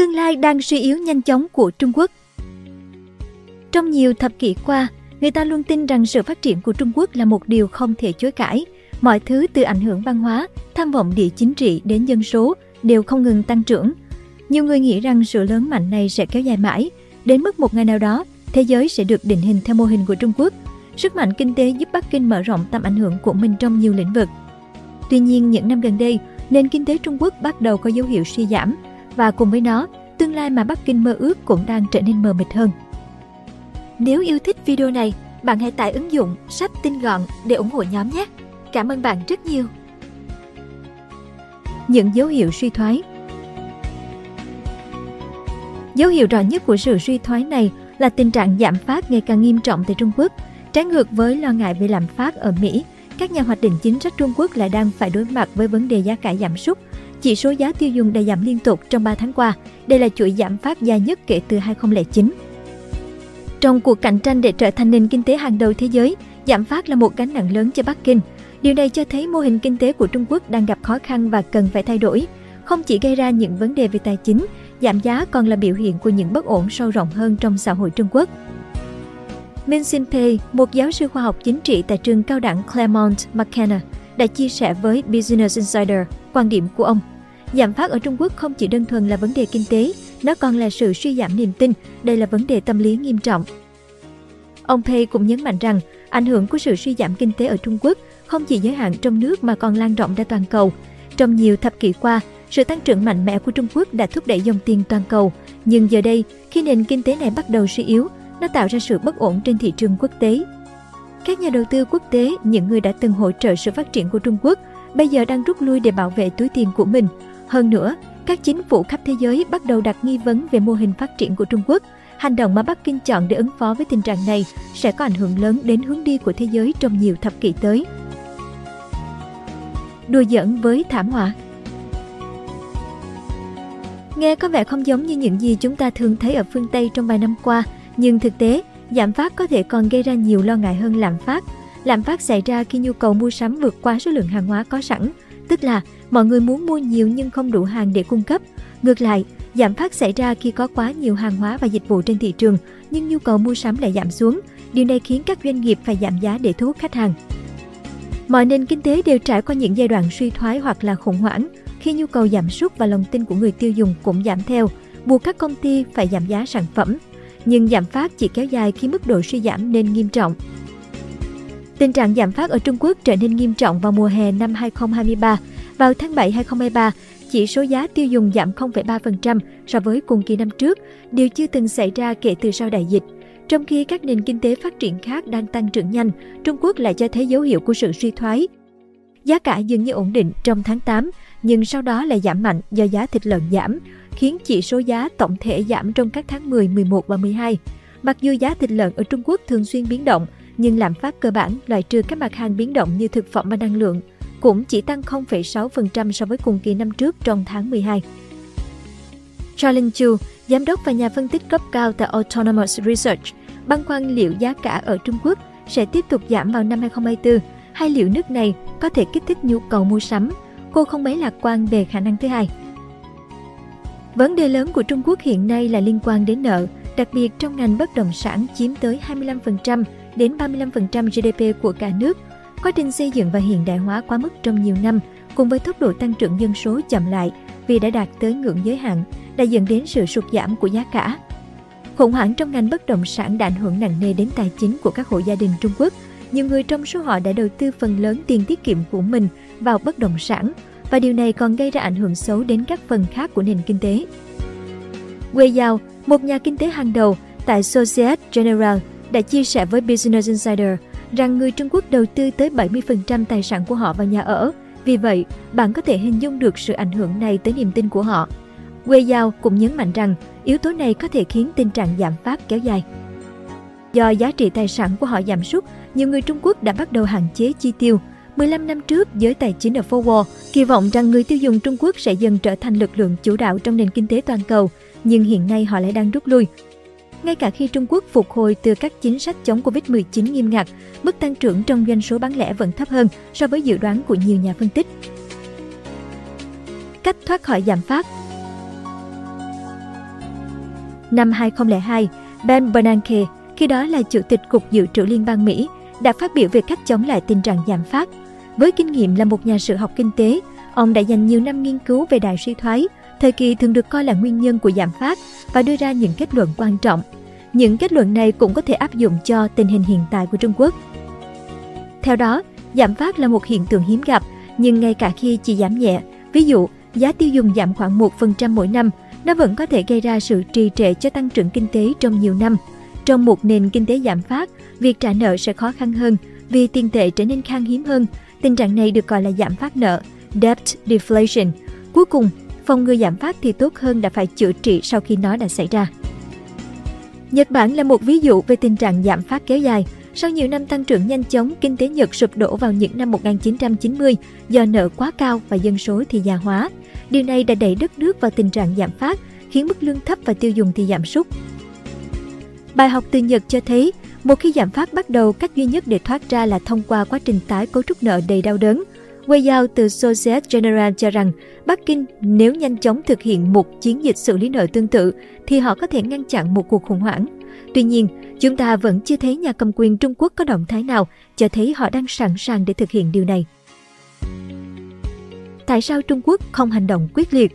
Tương lai đang suy yếu nhanh chóng của Trung Quốc Trong nhiều thập kỷ qua, người ta luôn tin rằng sự phát triển của Trung Quốc là một điều không thể chối cãi. Mọi thứ từ ảnh hưởng văn hóa, tham vọng địa chính trị đến dân số đều không ngừng tăng trưởng. Nhiều người nghĩ rằng sự lớn mạnh này sẽ kéo dài mãi, đến mức một ngày nào đó, thế giới sẽ được định hình theo mô hình của Trung Quốc. Sức mạnh kinh tế giúp Bắc Kinh mở rộng tầm ảnh hưởng của mình trong nhiều lĩnh vực. Tuy nhiên, những năm gần đây, nền kinh tế Trung Quốc bắt đầu có dấu hiệu suy giảm và cùng với nó, tương lai mà Bắc Kinh mơ ước cũng đang trở nên mờ mịt hơn. Nếu yêu thích video này, bạn hãy tải ứng dụng sách tin gọn để ủng hộ nhóm nhé. Cảm ơn bạn rất nhiều. Những dấu hiệu suy thoái Dấu hiệu rõ nhất của sự suy thoái này là tình trạng giảm phát ngày càng nghiêm trọng tại Trung Quốc. Trái ngược với lo ngại về lạm phát ở Mỹ, các nhà hoạch định chính sách Trung Quốc lại đang phải đối mặt với vấn đề giá cả giảm sút. Chỉ số giá tiêu dùng đã giảm liên tục trong 3 tháng qua. Đây là chuỗi giảm phát dài nhất kể từ 2009. Trong cuộc cạnh tranh để trở thành nền kinh tế hàng đầu thế giới, giảm phát là một gánh nặng lớn cho Bắc Kinh. Điều này cho thấy mô hình kinh tế của Trung Quốc đang gặp khó khăn và cần phải thay đổi. Không chỉ gây ra những vấn đề về tài chính, giảm giá còn là biểu hiện của những bất ổn sâu rộng hơn trong xã hội Trung Quốc. Min Xin Pei, một giáo sư khoa học chính trị tại trường cao đẳng Claremont McKenna, đã chia sẻ với Business Insider quan điểm của ông. Giảm phát ở Trung Quốc không chỉ đơn thuần là vấn đề kinh tế, nó còn là sự suy giảm niềm tin, đây là vấn đề tâm lý nghiêm trọng. Ông Pei cũng nhấn mạnh rằng, ảnh hưởng của sự suy giảm kinh tế ở Trung Quốc không chỉ giới hạn trong nước mà còn lan rộng ra toàn cầu. Trong nhiều thập kỷ qua, sự tăng trưởng mạnh mẽ của Trung Quốc đã thúc đẩy dòng tiền toàn cầu. Nhưng giờ đây, khi nền kinh tế này bắt đầu suy yếu, nó tạo ra sự bất ổn trên thị trường quốc tế. Các nhà đầu tư quốc tế, những người đã từng hỗ trợ sự phát triển của Trung Quốc, bây giờ đang rút lui để bảo vệ túi tiền của mình. Hơn nữa, các chính phủ khắp thế giới bắt đầu đặt nghi vấn về mô hình phát triển của Trung Quốc. Hành động mà Bắc Kinh chọn để ứng phó với tình trạng này sẽ có ảnh hưởng lớn đến hướng đi của thế giới trong nhiều thập kỷ tới. Đùa giỡn với thảm họa Nghe có vẻ không giống như những gì chúng ta thường thấy ở phương Tây trong vài năm qua, nhưng thực tế, giảm phát có thể còn gây ra nhiều lo ngại hơn lạm phát. Lạm phát xảy ra khi nhu cầu mua sắm vượt qua số lượng hàng hóa có sẵn, tức là mọi người muốn mua nhiều nhưng không đủ hàng để cung cấp. Ngược lại, giảm phát xảy ra khi có quá nhiều hàng hóa và dịch vụ trên thị trường, nhưng nhu cầu mua sắm lại giảm xuống. Điều này khiến các doanh nghiệp phải giảm giá để thu hút khách hàng. Mọi nền kinh tế đều trải qua những giai đoạn suy thoái hoặc là khủng hoảng, khi nhu cầu giảm sút và lòng tin của người tiêu dùng cũng giảm theo, buộc các công ty phải giảm giá sản phẩm. Nhưng giảm phát chỉ kéo dài khi mức độ suy giảm nên nghiêm trọng. Tình trạng giảm phát ở Trung Quốc trở nên nghiêm trọng vào mùa hè năm 2023. Vào tháng 7 2023, chỉ số giá tiêu dùng giảm 0,3% so với cùng kỳ năm trước, điều chưa từng xảy ra kể từ sau đại dịch. Trong khi các nền kinh tế phát triển khác đang tăng trưởng nhanh, Trung Quốc lại cho thấy dấu hiệu của sự suy thoái. Giá cả dường như ổn định trong tháng 8, nhưng sau đó lại giảm mạnh do giá thịt lợn giảm, khiến chỉ số giá tổng thể giảm trong các tháng 10, 11 và 12. Mặc dù giá thịt lợn ở Trung Quốc thường xuyên biến động, nhưng lạm phát cơ bản loại trừ các mặt hàng biến động như thực phẩm và năng lượng cũng chỉ tăng 0,6% so với cùng kỳ năm trước trong tháng 12. Charlene Chu, giám đốc và nhà phân tích cấp cao tại Autonomous Research, băn khoăn liệu giá cả ở Trung Quốc sẽ tiếp tục giảm vào năm 2024 hay liệu nước này có thể kích thích nhu cầu mua sắm. Cô không mấy lạc quan về khả năng thứ hai. Vấn đề lớn của Trung Quốc hiện nay là liên quan đến nợ, đặc biệt trong ngành bất động sản chiếm tới 25% đến 35% GDP của cả nước. Quá trình xây dựng và hiện đại hóa quá mức trong nhiều năm, cùng với tốc độ tăng trưởng dân số chậm lại vì đã đạt tới ngưỡng giới hạn, đã dẫn đến sự sụt giảm của giá cả. Khủng hoảng trong ngành bất động sản đã ảnh hưởng nặng nề đến tài chính của các hộ gia đình Trung Quốc. Nhiều người trong số họ đã đầu tư phần lớn tiền tiết kiệm của mình vào bất động sản và điều này còn gây ra ảnh hưởng xấu đến các phần khác của nền kinh tế. Wei Yao, một nhà kinh tế hàng đầu tại Societe Generale, đã chia sẻ với Business Insider rằng người Trung Quốc đầu tư tới 70% tài sản của họ vào nhà ở. Vì vậy, bạn có thể hình dung được sự ảnh hưởng này tới niềm tin của họ. Wei Yao cũng nhấn mạnh rằng yếu tố này có thể khiến tình trạng giảm phát kéo dài. Do giá trị tài sản của họ giảm sút, nhiều người Trung Quốc đã bắt đầu hạn chế chi tiêu. 15 năm trước, giới tài chính ở Forward kỳ vọng rằng người tiêu dùng Trung Quốc sẽ dần trở thành lực lượng chủ đạo trong nền kinh tế toàn cầu, nhưng hiện nay họ lại đang rút lui. Ngay cả khi Trung Quốc phục hồi từ các chính sách chống Covid-19 nghiêm ngặt, mức tăng trưởng trong doanh số bán lẻ vẫn thấp hơn so với dự đoán của nhiều nhà phân tích. Cách thoát khỏi giảm phát Năm 2002, Ben Bernanke, khi đó là Chủ tịch Cục Dự trữ Liên bang Mỹ, đã phát biểu về cách chống lại tình trạng giảm phát. Với kinh nghiệm là một nhà sử học kinh tế, ông đã dành nhiều năm nghiên cứu về đại suy thoái, thời kỳ thường được coi là nguyên nhân của giảm phát và đưa ra những kết luận quan trọng. Những kết luận này cũng có thể áp dụng cho tình hình hiện tại của Trung Quốc. Theo đó, giảm phát là một hiện tượng hiếm gặp, nhưng ngay cả khi chỉ giảm nhẹ, ví dụ giá tiêu dùng giảm khoảng 1% mỗi năm, nó vẫn có thể gây ra sự trì trệ cho tăng trưởng kinh tế trong nhiều năm. Trong một nền kinh tế giảm phát, việc trả nợ sẽ khó khăn hơn vì tiền tệ trở nên khan hiếm hơn. Tình trạng này được gọi là giảm phát nợ, debt deflation. Cuối cùng, phòng ngừa giảm phát thì tốt hơn đã phải chữa trị sau khi nó đã xảy ra. Nhật Bản là một ví dụ về tình trạng giảm phát kéo dài. Sau nhiều năm tăng trưởng nhanh chóng, kinh tế Nhật sụp đổ vào những năm 1990 do nợ quá cao và dân số thì già hóa. Điều này đã đẩy đất nước vào tình trạng giảm phát, khiến mức lương thấp và tiêu dùng thì giảm sút. Bài học từ Nhật cho thấy, một khi giảm phát bắt đầu, cách duy nhất để thoát ra là thông qua quá trình tái cấu trúc nợ đầy đau đớn. Wei Yao từ Societe Generale cho rằng, Bắc Kinh nếu nhanh chóng thực hiện một chiến dịch xử lý nợ tương tự, thì họ có thể ngăn chặn một cuộc khủng hoảng. Tuy nhiên, chúng ta vẫn chưa thấy nhà cầm quyền Trung Quốc có động thái nào cho thấy họ đang sẵn sàng để thực hiện điều này. Tại sao Trung Quốc không hành động quyết liệt?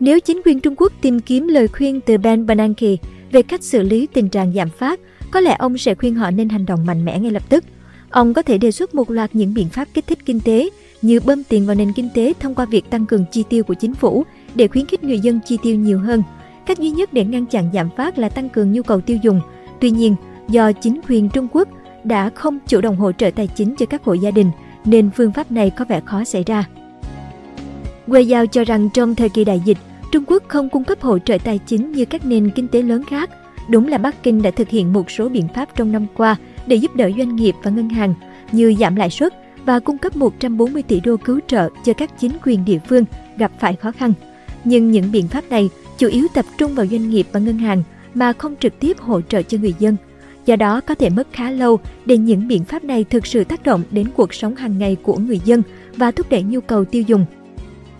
Nếu chính quyền Trung Quốc tìm kiếm lời khuyên từ Ben Bernanke về cách xử lý tình trạng giảm phát, có lẽ ông sẽ khuyên họ nên hành động mạnh mẽ ngay lập tức. Ông có thể đề xuất một loạt những biện pháp kích thích kinh tế như bơm tiền vào nền kinh tế thông qua việc tăng cường chi tiêu của chính phủ để khuyến khích người dân chi tiêu nhiều hơn. Cách duy nhất để ngăn chặn giảm phát là tăng cường nhu cầu tiêu dùng. Tuy nhiên, do chính quyền Trung Quốc đã không chủ động hỗ trợ tài chính cho các hộ gia đình, nên phương pháp này có vẻ khó xảy ra. Quê Giao cho rằng trong thời kỳ đại dịch, Trung Quốc không cung cấp hỗ trợ tài chính như các nền kinh tế lớn khác. Đúng là Bắc Kinh đã thực hiện một số biện pháp trong năm qua để giúp đỡ doanh nghiệp và ngân hàng như giảm lãi suất và cung cấp 140 tỷ đô cứu trợ cho các chính quyền địa phương gặp phải khó khăn. Nhưng những biện pháp này chủ yếu tập trung vào doanh nghiệp và ngân hàng mà không trực tiếp hỗ trợ cho người dân. Do đó có thể mất khá lâu để những biện pháp này thực sự tác động đến cuộc sống hàng ngày của người dân và thúc đẩy nhu cầu tiêu dùng.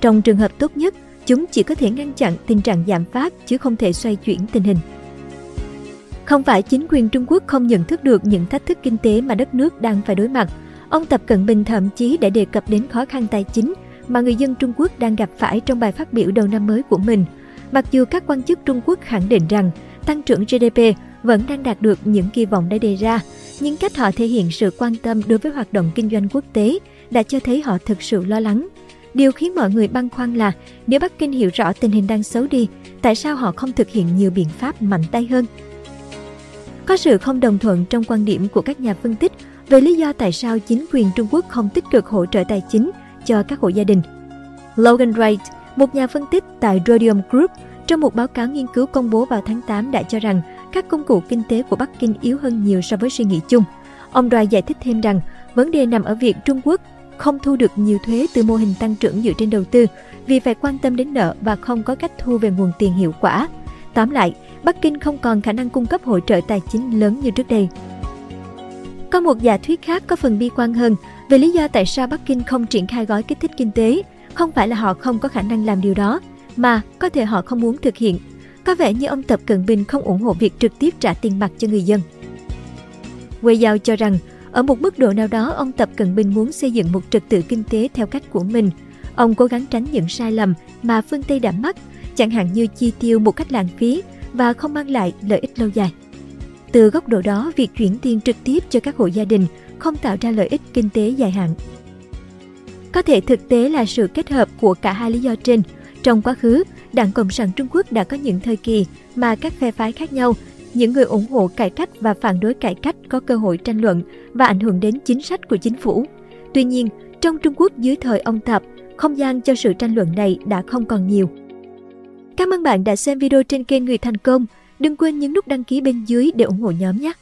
Trong trường hợp tốt nhất, chúng chỉ có thể ngăn chặn tình trạng giảm phát chứ không thể xoay chuyển tình hình. Không phải chính quyền Trung Quốc không nhận thức được những thách thức kinh tế mà đất nước đang phải đối mặt. Ông Tập Cận Bình thậm chí đã đề cập đến khó khăn tài chính mà người dân Trung Quốc đang gặp phải trong bài phát biểu đầu năm mới của mình. Mặc dù các quan chức Trung Quốc khẳng định rằng tăng trưởng GDP vẫn đang đạt được những kỳ vọng đã đề ra, nhưng cách họ thể hiện sự quan tâm đối với hoạt động kinh doanh quốc tế đã cho thấy họ thực sự lo lắng. Điều khiến mọi người băn khoăn là nếu Bắc Kinh hiểu rõ tình hình đang xấu đi, tại sao họ không thực hiện nhiều biện pháp mạnh tay hơn? Có sự không đồng thuận trong quan điểm của các nhà phân tích về lý do tại sao chính quyền Trung Quốc không tích cực hỗ trợ tài chính cho các hộ gia đình. Logan Wright, một nhà phân tích tại Rhodium Group, trong một báo cáo nghiên cứu công bố vào tháng 8 đã cho rằng các công cụ kinh tế của Bắc Kinh yếu hơn nhiều so với suy nghĩ chung. Ông Wright giải thích thêm rằng vấn đề nằm ở việc Trung Quốc không thu được nhiều thuế từ mô hình tăng trưởng dựa trên đầu tư vì phải quan tâm đến nợ và không có cách thu về nguồn tiền hiệu quả. Tóm lại, Bắc Kinh không còn khả năng cung cấp hỗ trợ tài chính lớn như trước đây. Có một giả thuyết khác có phần bi quan hơn về lý do tại sao Bắc Kinh không triển khai gói kích thích kinh tế. Không phải là họ không có khả năng làm điều đó, mà có thể họ không muốn thực hiện. Có vẻ như ông Tập Cận Bình không ủng hộ việc trực tiếp trả tiền mặt cho người dân. Quê Giao cho rằng, ở một mức độ nào đó, ông Tập Cận Bình muốn xây dựng một trật tự kinh tế theo cách của mình. Ông cố gắng tránh những sai lầm mà phương Tây đã mắc, chẳng hạn như chi tiêu một cách lãng phí và không mang lại lợi ích lâu dài. Từ góc độ đó, việc chuyển tiền trực tiếp cho các hộ gia đình không tạo ra lợi ích kinh tế dài hạn. Có thể thực tế là sự kết hợp của cả hai lý do trên. Trong quá khứ, Đảng Cộng sản Trung Quốc đã có những thời kỳ mà các phe phái khác nhau, những người ủng hộ cải cách và phản đối cải cách có cơ hội tranh luận và ảnh hưởng đến chính sách của chính phủ. Tuy nhiên, trong Trung Quốc dưới thời ông Tập, không gian cho sự tranh luận này đã không còn nhiều. Cảm ơn bạn đã xem video trên kênh Người Thành Công. Đừng quên nhấn nút đăng ký bên dưới để ủng hộ nhóm nhé!